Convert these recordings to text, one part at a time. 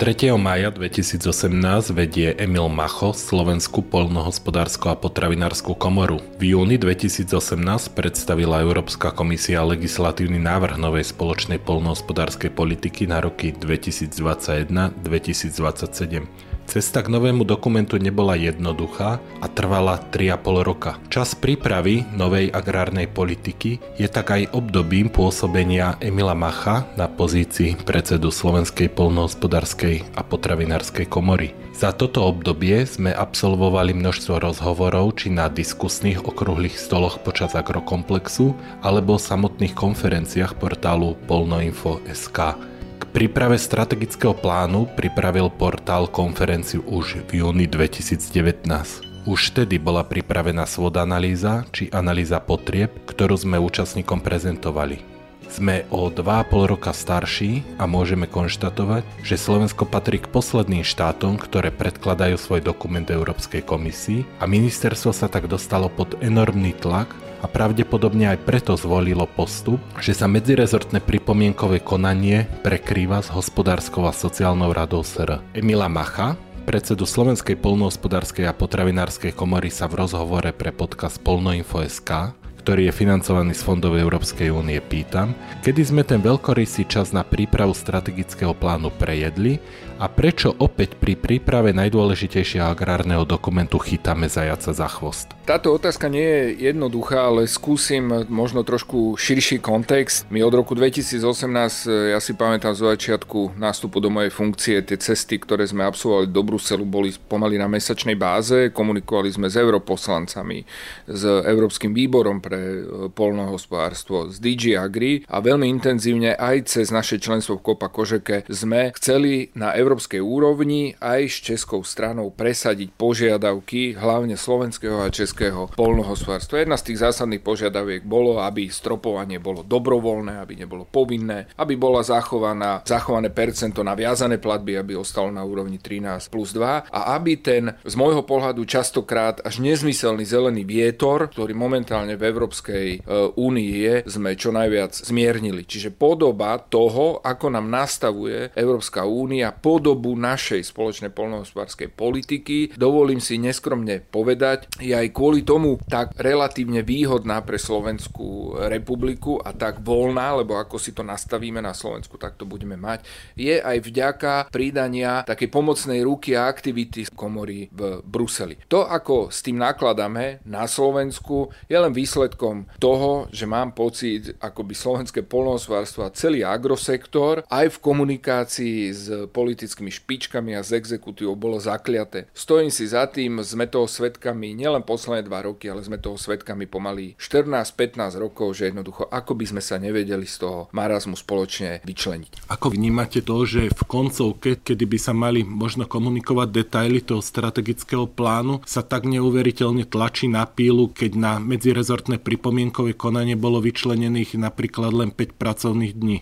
Od 3. maja 2018 vedie Emil Macho Slovenskú polnohospodárskú a potravinárskú komoru. V júni 2018 predstavila Európska komisia legislatívny návrh novej spoločnej polnohospodárskej politiky na roky 2021-2027. Cesta k novému dokumentu nebola jednoduchá a trvala 3,5 roka. Čas prípravy novej agrárnej politiky je tak aj obdobím pôsobenia Emila Macha na pozícii predsedu Slovenskej polnohospodárskej a potravinárskej komory. Za toto obdobie sme absolvovali množstvo rozhovorov či na diskusných okrúhlych stoloch počas agrokomplexu alebo samotných konferenciách portálu polnoinfo.sk príprave strategického plánu pripravil portál konferenciu už v júni 2019. Už vtedy bola pripravená svod analýza či analýza potrieb, ktorú sme účastníkom prezentovali. Sme o 2,5 roka starší a môžeme konštatovať, že Slovensko patrí k posledným štátom, ktoré predkladajú svoj dokument Európskej komisii a ministerstvo sa tak dostalo pod enormný tlak a pravdepodobne aj preto zvolilo postup, že sa medzirezortné pripomienkové konanie prekrýva s hospodárskou a sociálnou radou SR. Emila Macha, predsedu Slovenskej polnohospodárskej a potravinárskej komory sa v rozhovore pre podcast Polnoinfo.sk ktorý je financovaný z fondov Európskej únie, pýtam, kedy sme ten veľkorysý čas na prípravu strategického plánu prejedli a prečo opäť pri príprave najdôležitejšieho agrárneho dokumentu chytáme zajaca za chvost? Táto otázka nie je jednoduchá, ale skúsim možno trošku širší kontext. My od roku 2018, ja si pamätám z začiatku nástupu do mojej funkcie, tie cesty, ktoré sme absolvovali do Bruselu, boli pomaly na mesačnej báze. Komunikovali sme s europoslancami, s Európskym výborom pre e, polnohospodárstvo, s DG Agri a veľmi intenzívne aj cez naše členstvo v Kopa Kožeke sme chceli na Euró- európskej úrovni aj s českou stranou presadiť požiadavky hlavne slovenského a českého polnohospodárstva. Jedna z tých zásadných požiadaviek bolo, aby stropovanie bolo dobrovoľné, aby nebolo povinné, aby bola zachovaná, zachované percento na viazané platby, aby ostalo na úrovni 13 plus 2 a aby ten z môjho pohľadu častokrát až nezmyselný zelený vietor, ktorý momentálne v Európskej e, únii je, sme čo najviac zmiernili. Čiže podoba toho, ako nám nastavuje Európska únia, pod podobu našej spoločnej polnohospodárskej politiky, dovolím si neskromne povedať, je aj kvôli tomu tak relatívne výhodná pre Slovenskú republiku a tak voľná, lebo ako si to nastavíme na Slovensku, tak to budeme mať, je aj vďaka pridania takej pomocnej ruky a aktivity komory v Bruseli. To, ako s tým nakladáme na Slovensku, je len výsledkom toho, že mám pocit, ako by slovenské polnohospodárstvo a celý agrosektor aj v komunikácii s politickými politickými špičkami a z exekutívou bolo zakliaté. Stojím si za tým, sme toho svetkami nielen posledné dva roky, ale sme toho svetkami pomaly 14-15 rokov, že jednoducho ako by sme sa nevedeli z toho marazmu spoločne vyčleniť. Ako vnímate to, že v koncovke, kedy by sa mali možno komunikovať detaily toho strategického plánu, sa tak neuveriteľne tlačí na pílu, keď na medzirezortné pripomienkové konanie bolo vyčlenených napríklad len 5 pracovných dní?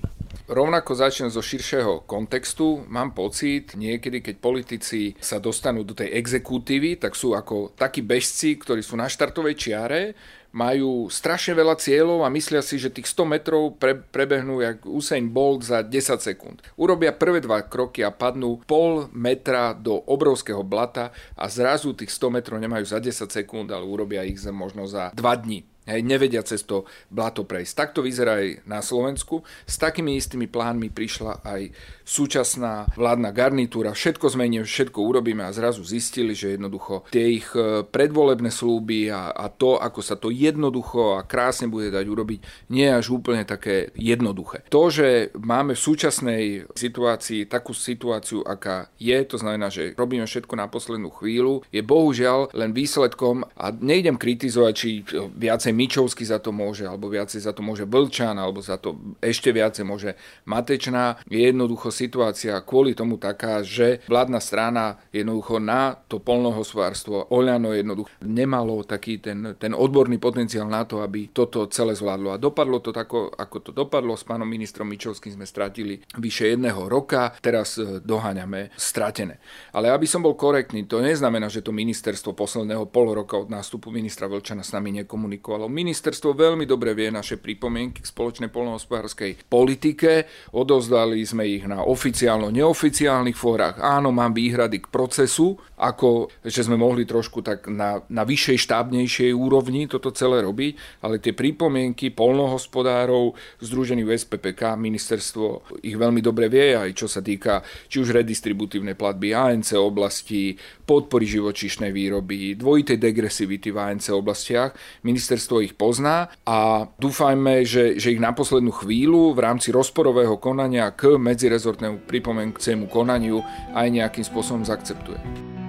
Rovnako začnem zo širšieho kontextu. Mám pocit, niekedy, keď politici sa dostanú do tej exekutívy, tak sú ako takí bežci, ktorí sú na štartovej čiare, majú strašne veľa cieľov a myslia si, že tých 100 metrov pre, prebehnú jak Usain Bolt za 10 sekúnd. Urobia prvé dva kroky a padnú pol metra do obrovského blata a zrazu tých 100 metrov nemajú za 10 sekúnd, ale urobia ich možno za 2 dní. Hej, nevedia cez to blato prejsť. Takto vyzerá aj na Slovensku. S takými istými plánmi prišla aj súčasná vládna garnitúra. Všetko zmeníme, všetko urobíme a zrazu zistili, že jednoducho tie ich e, predvolebné slúby a, a to, ako sa to jednoducho a krásne bude dať urobiť, nie je až úplne také jednoduché. To, že máme v súčasnej situácii takú situáciu, aká je, to znamená, že robíme všetko na poslednú chvíľu, je bohužiaľ len výsledkom a nejdem kritizovať, či viacej Mičovský za to môže, alebo viacej za to môže Vlčan, alebo za to ešte viacej môže Matečná. Je jednoducho situácia kvôli tomu taká, že vládna strana jednoducho na to polnohospodárstvo Oľano jednoducho nemalo taký ten, ten odborný potenciál na to, aby toto celé zvládlo. A dopadlo to tako, ako to dopadlo. S pánom ministrom Mičovským sme stratili vyše jedného roka, teraz e, doháňame stratené. Ale aby som bol korektný, to neznamená, že to ministerstvo posledného pol roka od nástupu ministra Vlčana s nami nekomunikovalo Ministerstvo veľmi dobre vie naše pripomienky k spoločnej polnohospodárskej politike, odozdali sme ich na oficiálno-neoficiálnych fórach. Áno, mám výhrady k procesu, ako že sme mohli trošku tak na, na vyššej štábnejšej úrovni toto celé robiť, ale tie pripomienky polnohospodárov združení v SPPK, ministerstvo ich veľmi dobre vie, aj čo sa týka či už redistributívnej platby ANC oblasti, podpory živočíšnej výroby, dvojitej degresivity v ANC oblastiach. Ministerstvo ich pozná a dúfajme, že, že ich na poslednú chvíľu v rámci rozporového konania k medzirezortnému pripomenkcemu konaniu aj nejakým spôsobom zaakceptuje.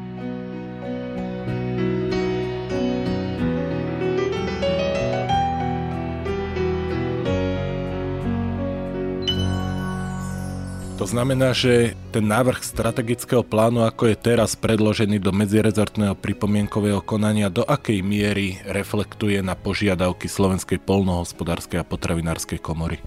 To znamená, že ten návrh strategického plánu, ako je teraz predložený do medzirezortného pripomienkového konania, do akej miery reflektuje na požiadavky Slovenskej polnohospodárskej a potravinárskej komory?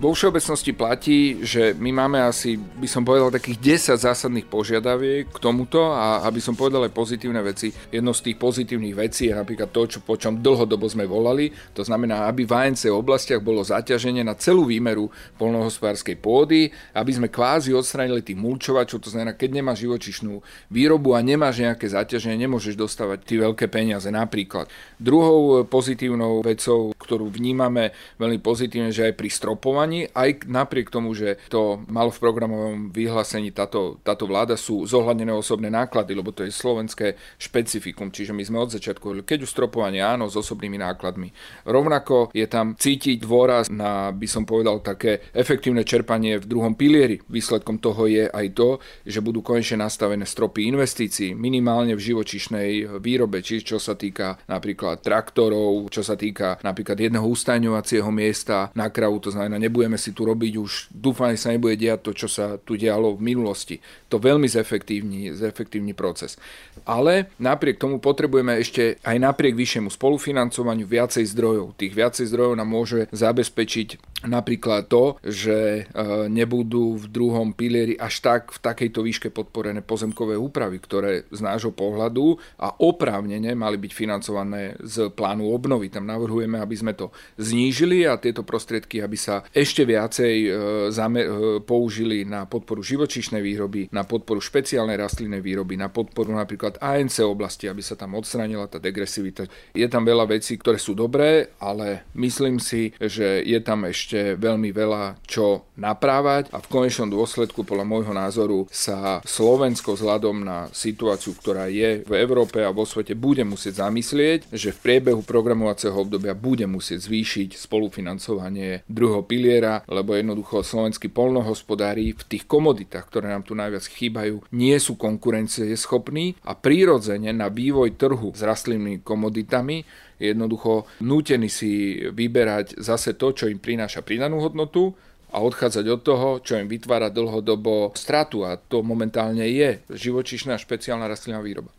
Vo všeobecnosti platí, že my máme asi, by som povedal, takých 10 zásadných požiadaviek k tomuto a aby som povedal aj pozitívne veci. Jedno z tých pozitívnych vecí je napríklad to, čo, po čom dlhodobo sme volali, to znamená, aby v ANC oblastiach bolo zaťaženie na celú výmeru polnohospodárskej pôdy, aby sme kvázi odstránili tých mulčovačov, to znamená, keď nemáš živočišnú výrobu a nemáš nejaké zaťaženie, nemôžeš dostávať tie veľké peniaze napríklad. Druhou pozitívnou vecou, ktorú vnímame veľmi pozitívne, že aj pri stropovaní rokovaní, aj napriek tomu, že to malo v programovom vyhlásení táto, táto vláda, sú zohľadnené osobné náklady, lebo to je slovenské špecifikum. Čiže my sme od začiatku keď už stropovanie áno, s osobnými nákladmi. Rovnako je tam cítiť dôraz na, by som povedal, také efektívne čerpanie v druhom pilieri. Výsledkom toho je aj to, že budú konečne nastavené stropy investícií, minimálne v živočišnej výrobe, či čo sa týka napríklad traktorov, čo sa týka napríklad jedného ustajňovacieho miesta na kravu, to znamená, nebudeme si tu robiť už, dúfam, že sa nebude diať to, čo sa tu dialo v minulosti. To veľmi zefektívni, zefektívni proces. Ale napriek tomu potrebujeme ešte aj napriek vyššiemu spolufinancovaniu viacej zdrojov. Tých viacej zdrojov nám môže zabezpečiť napríklad to, že e, nebudú v druhom pilieri až tak v takejto výške podporené pozemkové úpravy, ktoré z nášho pohľadu a oprávnene mali byť financované z plánu obnovy. Tam navrhujeme, aby sme to znížili a tieto prostriedky, aby sa ešte viacej e, e, použili na podporu živočíšnej výroby, na podporu špeciálnej rastlinnej výroby, na podporu napríklad ANC oblasti, aby sa tam odstranila tá degresivita. Je tam veľa vecí, ktoré sú dobré, ale myslím si, že je tam ešte veľmi veľa čo naprávať a v konečnom dôsledku podľa môjho názoru sa Slovensko vzhľadom na situáciu, ktorá je v Európe a vo svete bude musieť zamyslieť, že v priebehu programovacieho obdobia bude musieť zvýšiť spolufinancovanie druhého piliera zviera, lebo jednoducho slovenskí polnohospodári v tých komoditách, ktoré nám tu najviac chýbajú, nie sú konkurencieschopní a prírodzene na vývoj trhu s rastlinnými komoditami jednoducho nútení si vyberať zase to, čo im prináša pridanú hodnotu a odchádzať od toho, čo im vytvára dlhodobo stratu a to momentálne je živočišná špeciálna rastlinná výroba.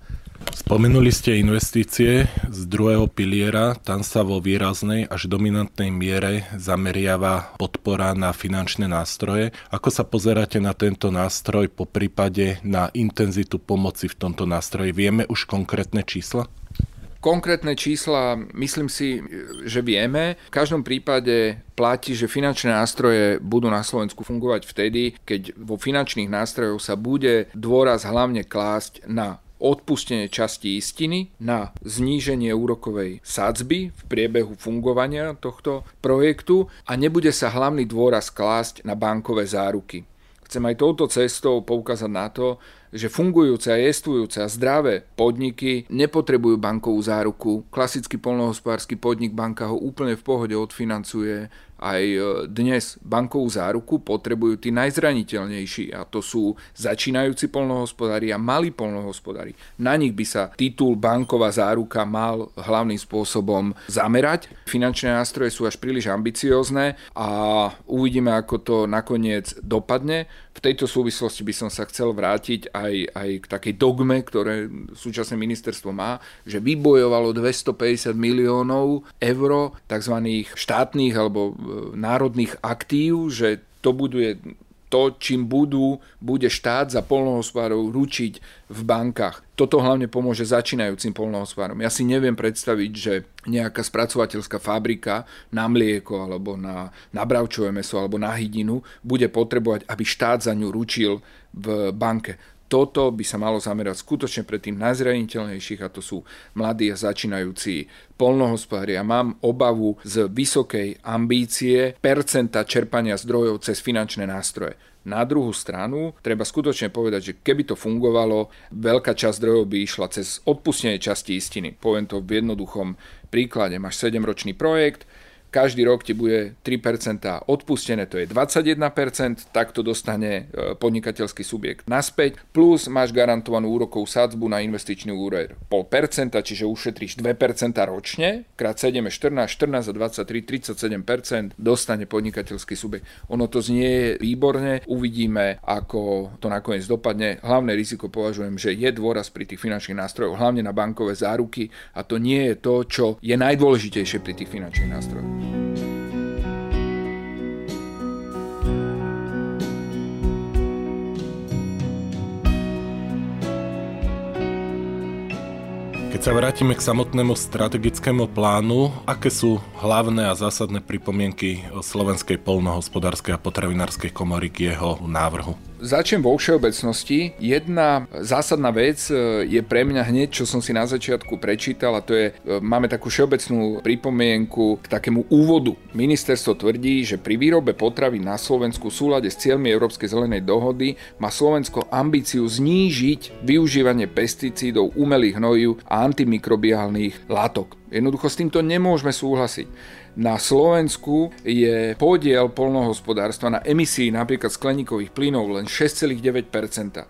Spomenuli ste investície z druhého piliera, tam sa vo výraznej až dominantnej miere zameriava podpora na finančné nástroje. Ako sa pozeráte na tento nástroj, po prípade na intenzitu pomoci v tomto nástroji? Vieme už konkrétne čísla? Konkrétne čísla, myslím si, že vieme. V každom prípade platí, že finančné nástroje budú na Slovensku fungovať vtedy, keď vo finančných nástrojoch sa bude dôraz hlavne klásť na odpustenie časti istiny na zníženie úrokovej sadzby v priebehu fungovania tohto projektu a nebude sa hlavný dôraz klásť na bankové záruky. Chcem aj touto cestou poukázať na to, že fungujúce a jestvujúce a zdravé podniky nepotrebujú bankovú záruku. Klasický polnohospodársky podnik banka ho úplne v pohode odfinancuje aj e, dnes bankovú záruku potrebujú tí najzraniteľnejší a to sú začínajúci polnohospodári a malí polnohospodári. Na nich by sa titul banková záruka mal hlavným spôsobom zamerať. Finančné nástroje sú až príliš ambiciózne a uvidíme, ako to nakoniec dopadne. V tejto súvislosti by som sa chcel vrátiť aj, aj k takej dogme, ktoré súčasné ministerstvo má, že vybojovalo 250 miliónov eur tzv. štátnych alebo národných aktív, že to buduje to, čím budú, bude štát za polnohospodárov ručiť v bankách. Toto hlavne pomôže začínajúcim polnohospodárom. Ja si neviem predstaviť, že nejaká spracovateľská fabrika na mlieko alebo na, na bravčové meso alebo na hydinu bude potrebovať, aby štát za ňu ručil v banke toto by sa malo zamerať skutočne pre tým najzraniteľnejších a to sú mladí a začínajúci polnohospodári. Ja mám obavu z vysokej ambície percenta čerpania zdrojov cez finančné nástroje. Na druhú stranu treba skutočne povedať, že keby to fungovalo, veľká časť zdrojov by išla cez odpustenie časti istiny. Poviem to v jednoduchom príklade. Máš 7-ročný projekt, každý rok ti bude 3% odpustené, to je 21%, tak to dostane e, podnikateľský subjekt naspäť, plus máš garantovanú úrokovú sadzbu na investičný úver 0,5%, čiže ušetríš 2% ročne, krát 7 je 14, 14 a 23, 37% dostane podnikateľský subjekt. Ono to znie výborne, uvidíme, ako to nakoniec dopadne. Hlavné riziko považujem, že je dôraz pri tých finančných nástrojoch, hlavne na bankové záruky a to nie je to, čo je najdôležitejšie pri tých finančných nástrojoch. Keď sa vrátime k samotnému strategickému plánu, aké sú hlavné a zásadné pripomienky Slovenskej polnohospodárskej a potravinárskej komory k jeho návrhu? Začnem vo všeobecnosti. Jedna zásadná vec e, je pre mňa hneď, čo som si na začiatku prečítal a to je, e, máme takú všeobecnú pripomienku k takému úvodu. Ministerstvo tvrdí, že pri výrobe potravy na Slovensku v súlade s cieľmi Európskej zelenej dohody má Slovensko ambíciu znížiť využívanie pesticídov, umelých hnojív a antimikrobiálnych látok. Jednoducho s týmto nemôžeme súhlasiť. Na Slovensku je podiel polnohospodárstva na emisii napríklad skleníkových plynov len 6,9%,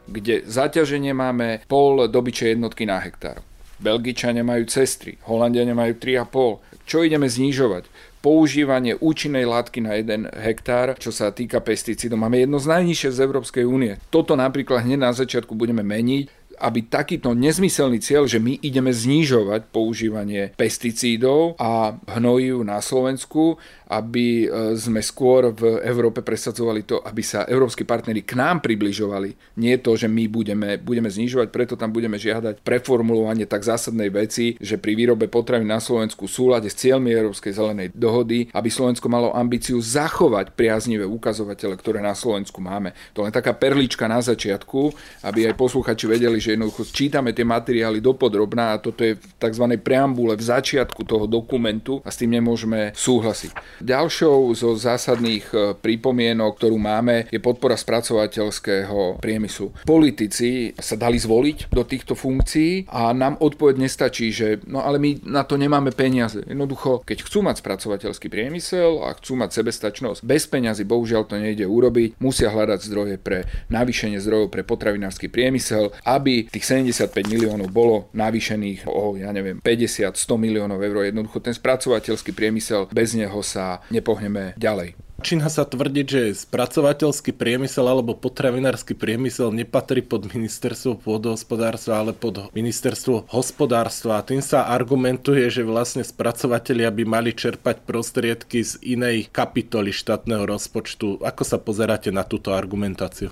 kde zaťaženie máme pol dobyčej jednotky na hektár. Belgičania majú cestry, Holandiania majú 3,5. Čo ideme znižovať? používanie účinnej látky na 1 hektár, čo sa týka pesticídov. Máme jedno z najnižšie z Európskej únie. Toto napríklad hneď na začiatku budeme meniť aby takýto nezmyselný cieľ, že my ideme znižovať používanie pesticídov a hnojív na Slovensku, aby e, sme skôr v Európe presadzovali to, aby sa európsky partnery k nám približovali. Nie to, že my budeme, budeme znižovať, preto tam budeme žiadať preformulovanie tak zásadnej veci, že pri výrobe potravy na Slovensku v súlade s cieľmi Európskej zelenej dohody, aby Slovensko malo ambíciu zachovať priaznivé ukazovatele, ktoré na Slovensku máme. To len taká perlička na začiatku, aby aj posluchači vedeli, že jednoducho čítame tie materiály dopodrobná a toto je v tzv. preambule v začiatku toho dokumentu a s tým nemôžeme súhlasiť. Ďalšou zo zásadných e, pripomienok, ktorú máme, je podpora spracovateľského priemyslu. Politici sa dali zvoliť do týchto funkcií a nám odpoveď nestačí, že no ale my na to nemáme peniaze. Jednoducho, keď chcú mať spracovateľský priemysel a chcú mať sebestačnosť, bez peňazí bohužiaľ to nejde urobiť, musia hľadať zdroje pre navýšenie zdrojov pre potravinársky priemysel, aby tých 75 miliónov bolo navýšených o, ja neviem, 50-100 miliónov eur. Jednoducho ten spracovateľský priemysel, bez neho sa nepohneme ďalej. Čína sa tvrdiť, že spracovateľský priemysel alebo potravinársky priemysel nepatrí pod ministerstvo pôdohospodárstva, ale pod ministerstvo hospodárstva. A tým sa argumentuje, že vlastne spracovatelia by mali čerpať prostriedky z inej kapitoly štátneho rozpočtu. Ako sa pozeráte na túto argumentáciu?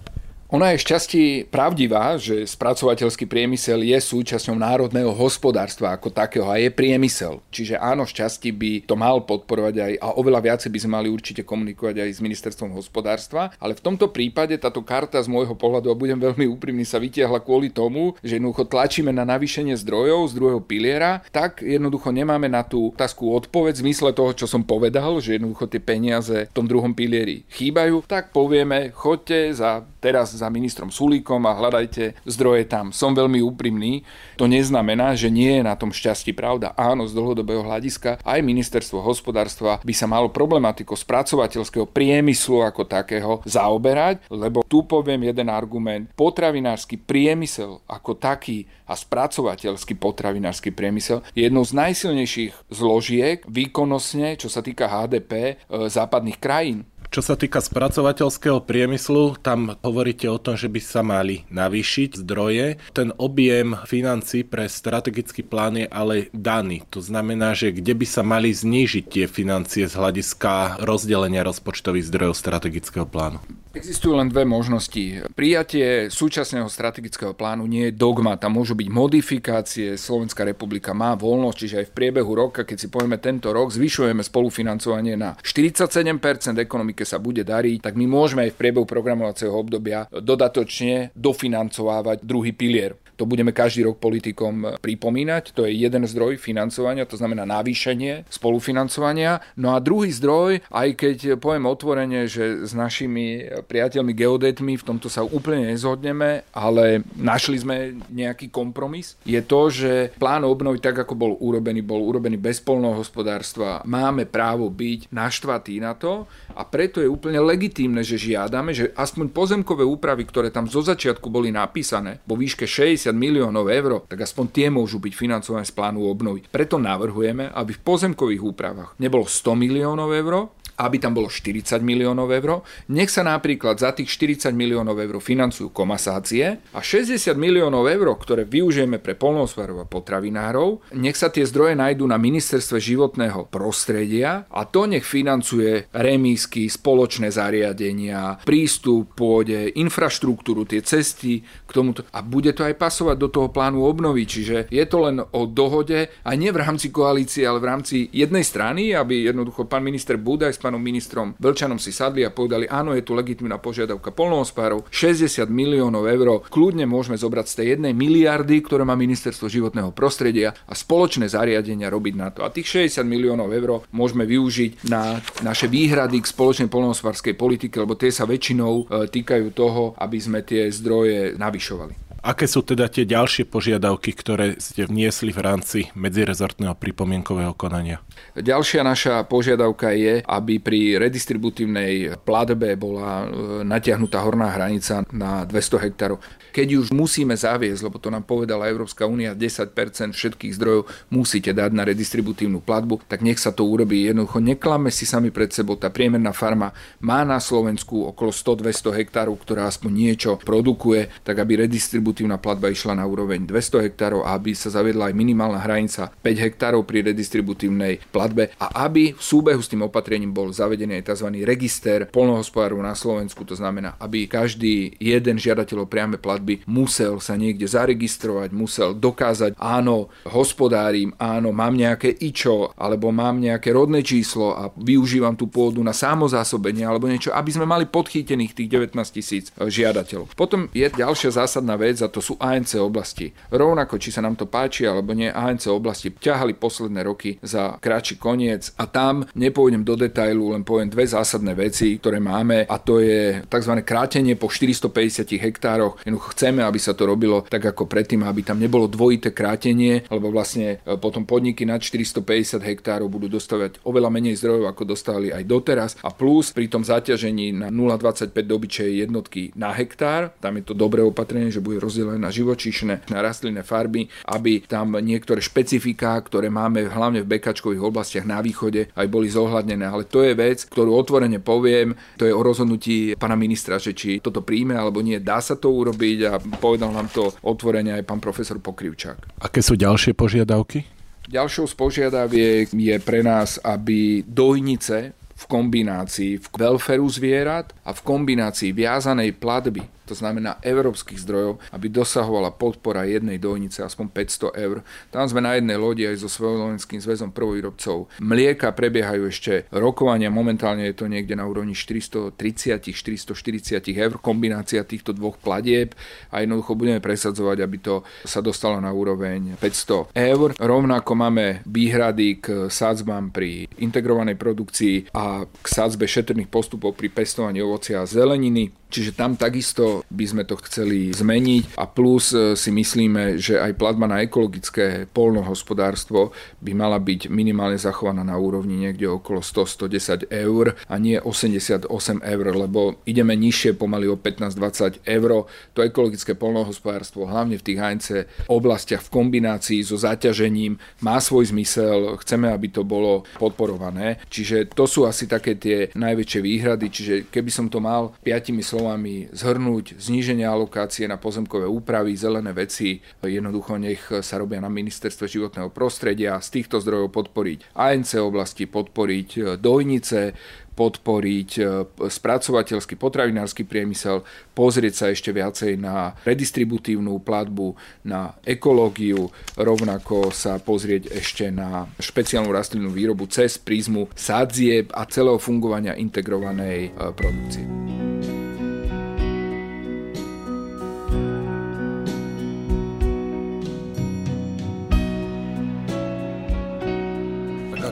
Ona je šťastí pravdivá, že spracovateľský priemysel je súčasťou národného hospodárstva ako takého a je priemysel. Čiže áno, šťastí by to mal podporovať aj a oveľa viacej by sme mali určite komunikovať aj s ministerstvom hospodárstva, ale v tomto prípade táto karta z môjho pohľadu, a budem veľmi úprimný, sa vytiahla kvôli tomu, že jednoducho tlačíme na navýšenie zdrojov z druhého piliera, tak jednoducho nemáme na tú otázku odpoveď v zmysle toho, čo som povedal, že jednoducho tie peniaze v tom druhom pilieri chýbajú, tak povieme, choďte za teraz za ministrom Sulíkom a hľadajte zdroje tam. Som veľmi úprimný. To neznamená, že nie je na tom šťastí pravda. Áno, z dlhodobého hľadiska aj ministerstvo hospodárstva by sa malo problematiku spracovateľského priemyslu ako takého zaoberať, lebo tu poviem jeden argument. Potravinársky priemysel ako taký a spracovateľský potravinársky priemysel je jednou z najsilnejších zložiek výkonnostne, čo sa týka HDP e, západných krajín. Čo sa týka spracovateľského priemyslu, tam hovoríte o tom, že by sa mali navýšiť zdroje. Ten objem financí pre strategický plán je ale daný. To znamená, že kde by sa mali znížiť tie financie z hľadiska rozdelenia rozpočtových zdrojov strategického plánu? Existujú len dve možnosti. Prijatie súčasného strategického plánu nie je dogma, tam môžu byť modifikácie, Slovenská republika má voľnosť, čiže aj v priebehu roka, keď si povieme tento rok, zvyšujeme spolufinancovanie na 47%, ekonomike sa bude dariť, tak my môžeme aj v priebehu programovacieho obdobia dodatočne dofinancovávať druhý pilier. To budeme každý rok politikom pripomínať. To je jeden zdroj financovania, to znamená navýšenie spolufinancovania. No a druhý zdroj, aj keď poviem otvorene, že s našimi priateľmi geodetmi v tomto sa úplne nezhodneme, ale našli sme nejaký kompromis, je to, že plán obnovy, tak ako bol urobený, bol urobený bez polnohospodárstva. Máme právo byť naštvatí na to a preto je úplne legitímne, že žiadame, že aspoň pozemkové úpravy, ktoré tam zo začiatku boli napísané vo výške 60 miliónov eur, tak aspoň tie môžu byť financované z plánu obnovy. Preto navrhujeme, aby v pozemkových úpravách nebolo 100 miliónov eur, aby tam bolo 40 miliónov eur. Nech sa napríklad za tých 40 miliónov eur financujú komasácie a 60 miliónov eur, ktoré využijeme pre polnohospodárov a potravinárov, nech sa tie zdroje nájdú na ministerstve životného prostredia a to nech financuje remísky, spoločné zariadenia, prístup pôde, infraštruktúru, tie cesty k tomuto. A bude to aj pasovať do toho plánu obnovy, čiže je to len o dohode a nie v rámci koalície, ale v rámci jednej strany, aby jednoducho pán minister Budaj s pánom ministrom Vlčanom si sadli a povedali, áno, je tu legitimná požiadavka polnohospárov, 60 miliónov eur, kľudne môžeme zobrať z tej jednej miliardy, ktoré má ministerstvo životného prostredia a spoločné zariadenia robiť na to. A tých 60 miliónov eur môžeme využiť na naše výhrady k spoločnej polnohospodárskej politike, lebo tie sa väčšinou e, týkajú toho, aby sme tie zdroje navyšovali. Aké sú teda tie ďalšie požiadavky, ktoré ste vniesli v rámci medzirezortného pripomienkového konania? Ďalšia naša požiadavka je, aby pri redistributívnej platbe bola e, natiahnutá horná hranica na 200 hektárov. Keď už musíme zaviesť, lebo to nám povedala Európska únia, 10% všetkých zdrojov musíte dať na redistributívnu platbu, tak nech sa to urobí. Jednoducho neklame si sami pred sebou. Tá priemerná farma má na Slovensku okolo 100-200 hektárov, ktorá aspoň niečo produkuje, tak aby redistributívna platba išla na úroveň 200 hektárov a aby sa zaviedla aj minimálna hranica 5 hektárov pri redistributívnej platbe a aby v súbehu s tým opatrením bol zavedený aj tzv. register polnohospodárov na Slovensku, to znamená, aby každý jeden žiadateľ o priame platby platby, musel sa niekde zaregistrovať, musel dokázať, áno, hospodárim, áno, mám nejaké ičo, alebo mám nejaké rodné číslo a využívam tú pôdu na samozásobenie alebo niečo, aby sme mali podchytených tých 19 tisíc e, žiadateľov. Potom je ďalšia zásadná vec a to sú ANC oblasti. Rovnako, či sa nám to páči alebo nie, ANC oblasti ťahali posledné roky za kratší koniec a tam nepôjdem do detailu, len poviem dve zásadné veci, ktoré máme a to je tzv. krátenie po 450 hektároch. Jednoducho chceme, aby sa to robilo tak ako predtým, aby tam nebolo dvojité krátenie, lebo vlastne e, potom podniky nad 450 hektárov budú dostávať oveľa menej zdrojov, ako dostali aj doteraz a plus pri tom zaťažení na 0,25 dobyčej jednotky na hektár, tam je to dobré opatrenie, že bude rozdelené na živočíšne, na rastlinné farby, aby tam niektoré špecifiká, ktoré máme hlavne v bekačkových oblastiach na východe, aj boli zohľadnené. Ale to je vec, ktorú otvorene poviem, to je o rozhodnutí pana ministra, že či toto príjme alebo nie. Dá sa to urobiť, a povedal nám to otvorene aj pán profesor Pokrivčák. Aké sú ďalšie požiadavky? Ďalšou z požiadaviek je pre nás, aby dojnice v kombinácii v welfareu zvierat a v kombinácii viazanej platby to znamená európskych zdrojov, aby dosahovala podpora jednej dojnice aspoň 500 eur. Tam sme na jednej lodi aj so Slovenským zväzom prvovýrobcov. Mlieka prebiehajú ešte rokovania, momentálne je to niekde na úrovni 430-440 eur, kombinácia týchto dvoch platieb a jednoducho budeme presadzovať, aby to sa dostalo na úroveň 500 eur. Rovnako máme výhrady k sadzbám pri integrovanej produkcii a k sadzbe šetrných postupov pri pestovaní ovocia a zeleniny. Čiže tam takisto by sme to chceli zmeniť a plus e, si myslíme, že aj platba na ekologické polnohospodárstvo by mala byť minimálne zachovaná na úrovni niekde okolo 100-110 eur a nie 88 eur, lebo ideme nižšie pomaly o 15-20 eur. To ekologické polnohospodárstvo, hlavne v tých ANC oblastiach v kombinácii so zaťažením, má svoj zmysel, chceme, aby to bolo podporované. Čiže to sú asi také tie najväčšie výhrady, čiže keby som to mal piatimi slovami zhrnúť, buď zníženie alokácie na pozemkové úpravy, zelené veci, jednoducho nech sa robia na ministerstve životného prostredia, z týchto zdrojov podporiť ANC oblasti, podporiť dojnice, podporiť e, spracovateľský potravinársky priemysel, pozrieť sa ešte viacej na redistributívnu platbu, na ekológiu, rovnako sa pozrieť ešte na špeciálnu rastlinnú výrobu cez prízmu sadzieb a celého fungovania integrovanej e, produkcie.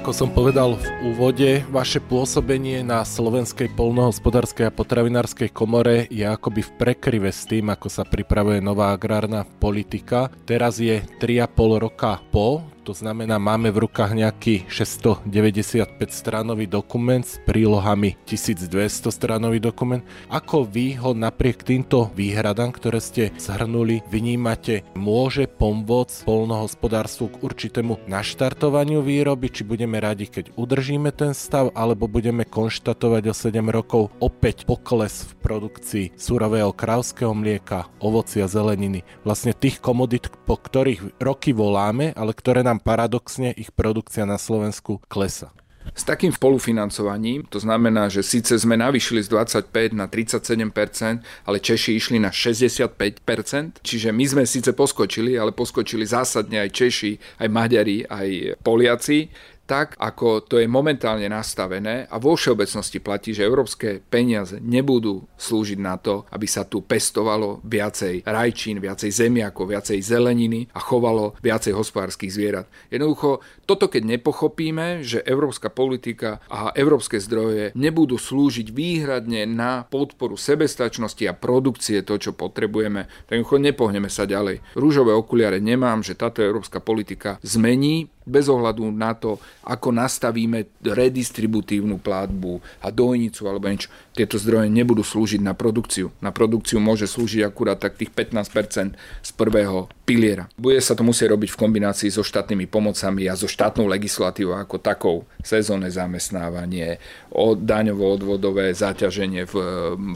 Ako som povedal v úvode, vaše pôsobenie na Slovenskej polnohospodárskej a potravinárskej komore je akoby v prekryve s tým, ako sa pripravuje nová agrárna politika. Teraz je 3,5 roka po to znamená, máme v rukách nejaký 695 stranový dokument s prílohami 1200 stranový dokument. Ako vy ho napriek týmto výhradám, ktoré ste zhrnuli, vnímate, môže pomôcť polnohospodárstvu k určitému naštartovaniu výroby, či budeme radi, keď udržíme ten stav, alebo budeme konštatovať o 7 rokov opäť pokles v produkcii surového krávského mlieka, ovocia, zeleniny, vlastne tých komodit, po ktorých roky voláme, ale ktoré nám paradoxne ich produkcia na Slovensku klesa. S takým spolufinancovaním, to znamená, že síce sme navýšili z 25 na 37%, ale Češi išli na 65%, čiže my sme síce poskočili, ale poskočili zásadne aj Češi, aj Maďari, aj Poliaci, tak, ako to je momentálne nastavené a vo všeobecnosti platí, že európske peniaze nebudú slúžiť na to, aby sa tu pestovalo viacej rajčín, viacej zemiakov, viacej zeleniny a chovalo viacej hospodárskych zvierat. Jednoducho, toto keď nepochopíme, že európska politika a európske zdroje nebudú slúžiť výhradne na podporu sebestačnosti a produkcie to, čo potrebujeme, tak jednoducho nepohneme sa ďalej. Rúžové okuliare nemám, že táto európska politika zmení bez ohľadu na to, ako nastavíme redistributívnu platbu a dojnicu alebo niečo. Tieto zdroje nebudú slúžiť na produkciu. Na produkciu môže slúžiť akurát tak tých 15% z prvého piliera. Bude sa to musieť robiť v kombinácii so štátnymi pomocami a so štátnou legislatívou ako takou. Sezónne zamestnávanie, daňovo-odvodové záťaženie v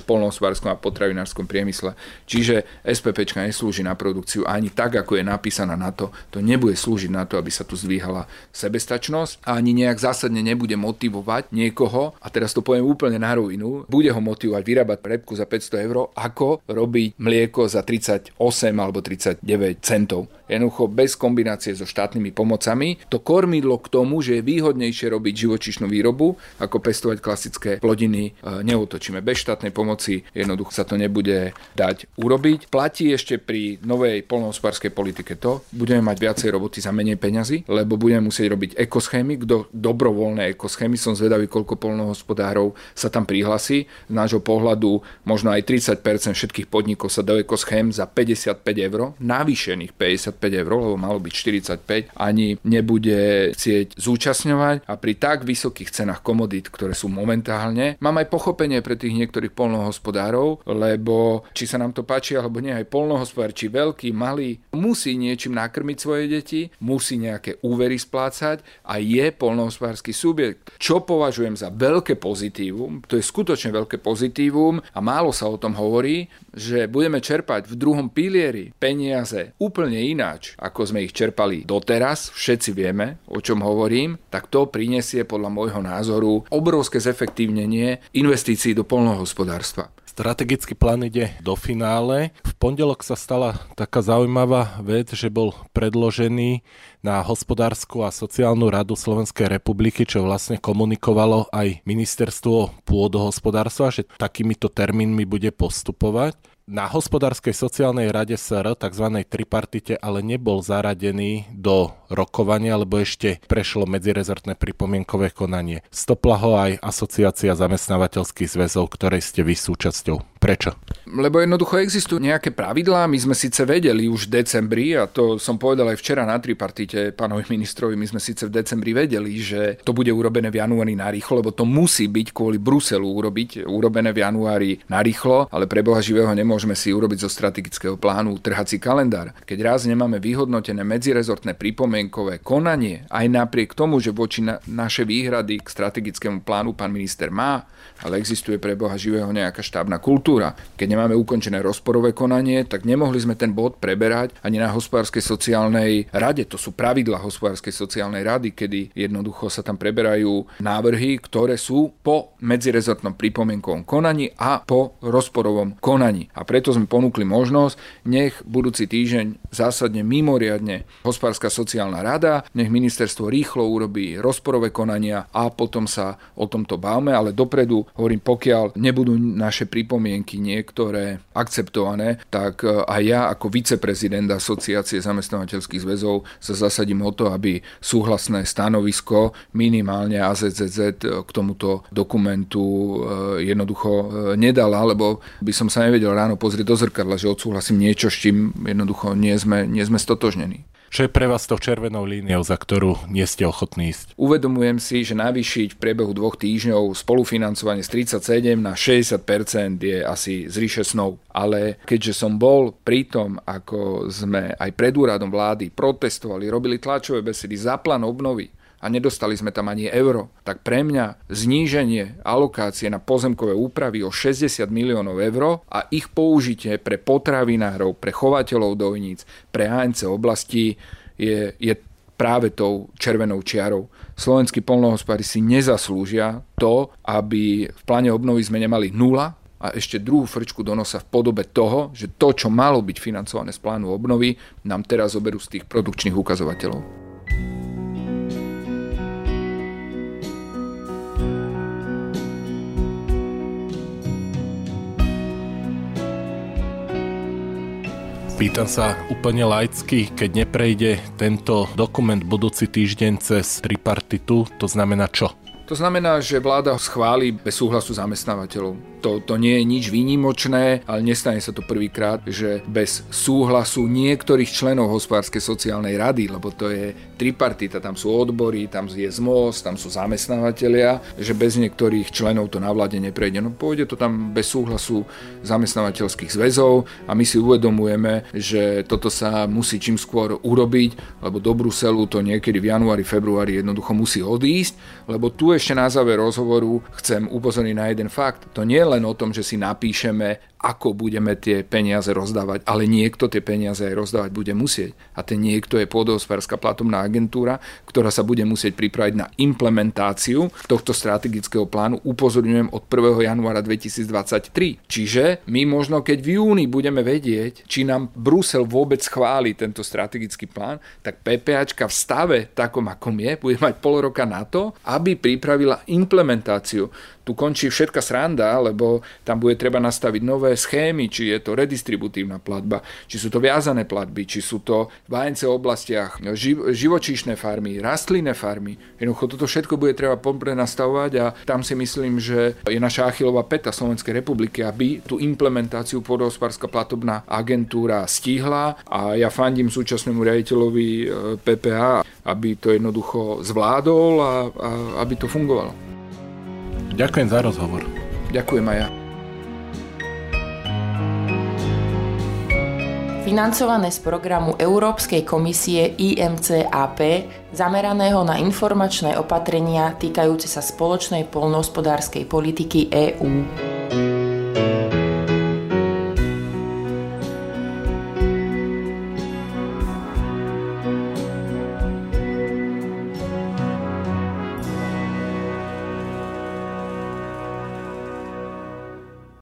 polnohospodárskom a potravinárskom priemysle. Čiže SPP neslúži na produkciu ani tak, ako je napísaná na to. To nebude slúžiť na to, aby sa tu zdvíhala sebestačnosť a ani nejak zásadne nebude motivovať niekoho, a teraz to poviem úplne na rovinu, bude ho motivovať vyrábať repku za 500 eur, ako robiť mlieko za 38 alebo 39 centov. Jednoducho bez kombinácie so štátnymi pomocami. To kormidlo k tomu, že je výhodnejšie robiť živočišnú výrobu, ako pestovať klasické plodiny, e, neutočíme. Bez štátnej pomoci jednoducho sa to nebude dať urobiť. Platí ešte pri novej polnohospodárskej politike to, budeme mať viacej roboty za menej peňazí, lebo budeme musieť robiť ekoschémy, kto dobrovoľné ekoschémy, som zvedavý, koľko polnohospodárov sa tam prihlasí. Z nášho pohľadu možno aj 30% všetkých podnikov sa do ekoschém za 55 eur. Navýšených 55 eur, lebo malo byť 45, ani nebude chcieť zúčastňovať. A pri tak vysokých cenách komodít, ktoré sú momentálne, mám aj pochopenie pre tých niektorých polnohospodárov, lebo či sa nám to páči alebo nie, aj polnohospodár, či veľký, malý, musí niečím nakrmiť svoje deti, musí nejaké úvery splácať a je polnohospodársky subjekt. Čo považujem za veľké pozitívum, to je skutočne veľké pozitívum a málo sa o tom hovorí, že budeme čerpať v druhom pilieri peniaze úplne ináč, ako sme ich čerpali doteraz, všetci vieme, o čom hovorím, tak to prinesie podľa môjho názoru obrovské zefektívnenie investícií do polnohospodárstva. Strategický plán ide do finále. V pondelok sa stala taká zaujímavá vec, že bol predložený na hospodárskú a sociálnu radu Slovenskej republiky, čo vlastne komunikovalo aj ministerstvo pôdohospodárstva, že takýmito termínmi bude postupovať na hospodárskej sociálnej rade SR, tzv. tripartite, ale nebol zaradený do rokovania, lebo ešte prešlo medzirezortné pripomienkové konanie. Stopla ho aj asociácia zamestnávateľských zväzov, ktorej ste vy súčasťou. Prečo? Lebo jednoducho existujú nejaké pravidlá, my sme síce vedeli už v decembri, a to som povedal aj včera na tripartite pánovi ministrovi, my sme síce v decembri vedeli, že to bude urobené v januári na rýchlo, lebo to musí byť kvôli Bruselu urobiť, urobené v januári na rýchlo, ale pre Boha živého nemôže Môžeme si urobiť zo strategického plánu trhací kalendár. Keď raz nemáme vyhodnotené medzirezortné pripomienkové konanie, aj napriek tomu, že voči na, naše výhrady k strategickému plánu pán minister má, ale existuje pre Boha živého nejaká štábna kultúra. Keď nemáme ukončené rozporové konanie, tak nemohli sme ten bod preberať ani na hospodárskej sociálnej rade. To sú pravidla hospodárskej sociálnej rady, kedy jednoducho sa tam preberajú návrhy, ktoré sú po medzirezortnom pripomienkovom konaní a po rozporovom konaní. A preto sme ponúkli možnosť, nech budúci týždeň zásadne mimoriadne hospodárska sociálna rada, nech ministerstvo rýchlo urobí rozporové konania a potom sa o tomto bavme, ale dopredu hovorím, pokiaľ nebudú naše pripomienky niektoré akceptované, tak e, aj ja ako viceprezident Asociácie zamestnávateľských zväzov sa zasadím o to, aby súhlasné stanovisko minimálne AZZZ k tomuto dokumentu e, jednoducho e, nedala, lebo by som sa nevedel ráno pozrieť do zrkadla, že odsúhlasím niečo, s čím jednoducho nie sme, nie sme stotožnení. Čo je pre vás to červenou líniou, za ktorú nie ste ochotní ísť? Uvedomujem si, že navýšiť v priebehu dvoch týždňov spolufinancovanie z 37 na 60% je asi zríše snov. Ale keďže som bol pri tom, ako sme aj pred úradom vlády protestovali, robili tlačové besedy za plán obnovy, a nedostali sme tam ani euro, tak pre mňa zníženie alokácie na pozemkové úpravy o 60 miliónov eur a ich použitie pre potravinárov, pre chovateľov dojníc, pre ANC oblasti je, je práve tou červenou čiarou. Slovenskí polnohospodári si nezaslúžia to, aby v pláne obnovy sme nemali nula, a ešte druhú frčku do nosa v podobe toho, že to, čo malo byť financované z plánu obnovy, nám teraz oberú z tých produkčných ukazovateľov. Pýtam sa úplne laicky, keď neprejde tento dokument budúci týždeň cez tripartitu, to znamená čo? To znamená, že vláda schváli bez súhlasu zamestnávateľov. To, to nie je nič výnimočné, ale nestane sa to prvýkrát, že bez súhlasu niektorých členov hospodárskej sociálnej rady, lebo to je tripartita, tam sú odbory, tam je ZMOS, tam sú zamestnávateľia, že bez niektorých členov to na vláde neprejde. No pôjde to tam bez súhlasu zamestnávateľských zväzov a my si uvedomujeme, že toto sa musí čím skôr urobiť, lebo do Bruselu to niekedy v januári, februári jednoducho musí odísť, lebo tu ešte na záver rozhovoru chcem upozorniť na jeden fakt. To nie len o tom, že si napíšeme ako budeme tie peniaze rozdávať, ale niekto tie peniaze aj rozdávať bude musieť. A ten niekto je pôdohospodárska platobná agentúra, ktorá sa bude musieť pripraviť na implementáciu tohto strategického plánu, upozorňujem, od 1. januára 2023. Čiže my možno, keď v júni budeme vedieť, či nám Brusel vôbec chváli tento strategický plán, tak PPAčka v stave takom, akom je, bude mať pol roka na to, aby pripravila implementáciu tu končí všetka sranda, lebo tam bude treba nastaviť nové schémy, či je to redistributívna platba, či sú to viazané platby, či sú to v ANC oblastiach živ- živočíšne farmy, rastlinné farmy. Jednoducho toto všetko bude treba pompre nastavovať a tam si myslím, že je naša achilová peta Slovenskej republiky, aby tú implementáciu pôdohospodárska platobná agentúra stihla a ja fandím súčasnému riaditeľovi e, PPA, aby to jednoducho zvládol a, a aby to fungovalo. Ďakujem za rozhovor. Ďakujem aj ja. Financované z programu Európskej komisie IMCAP zameraného na informačné opatrenia týkajúce sa spoločnej polnohospodárskej politiky EÚ.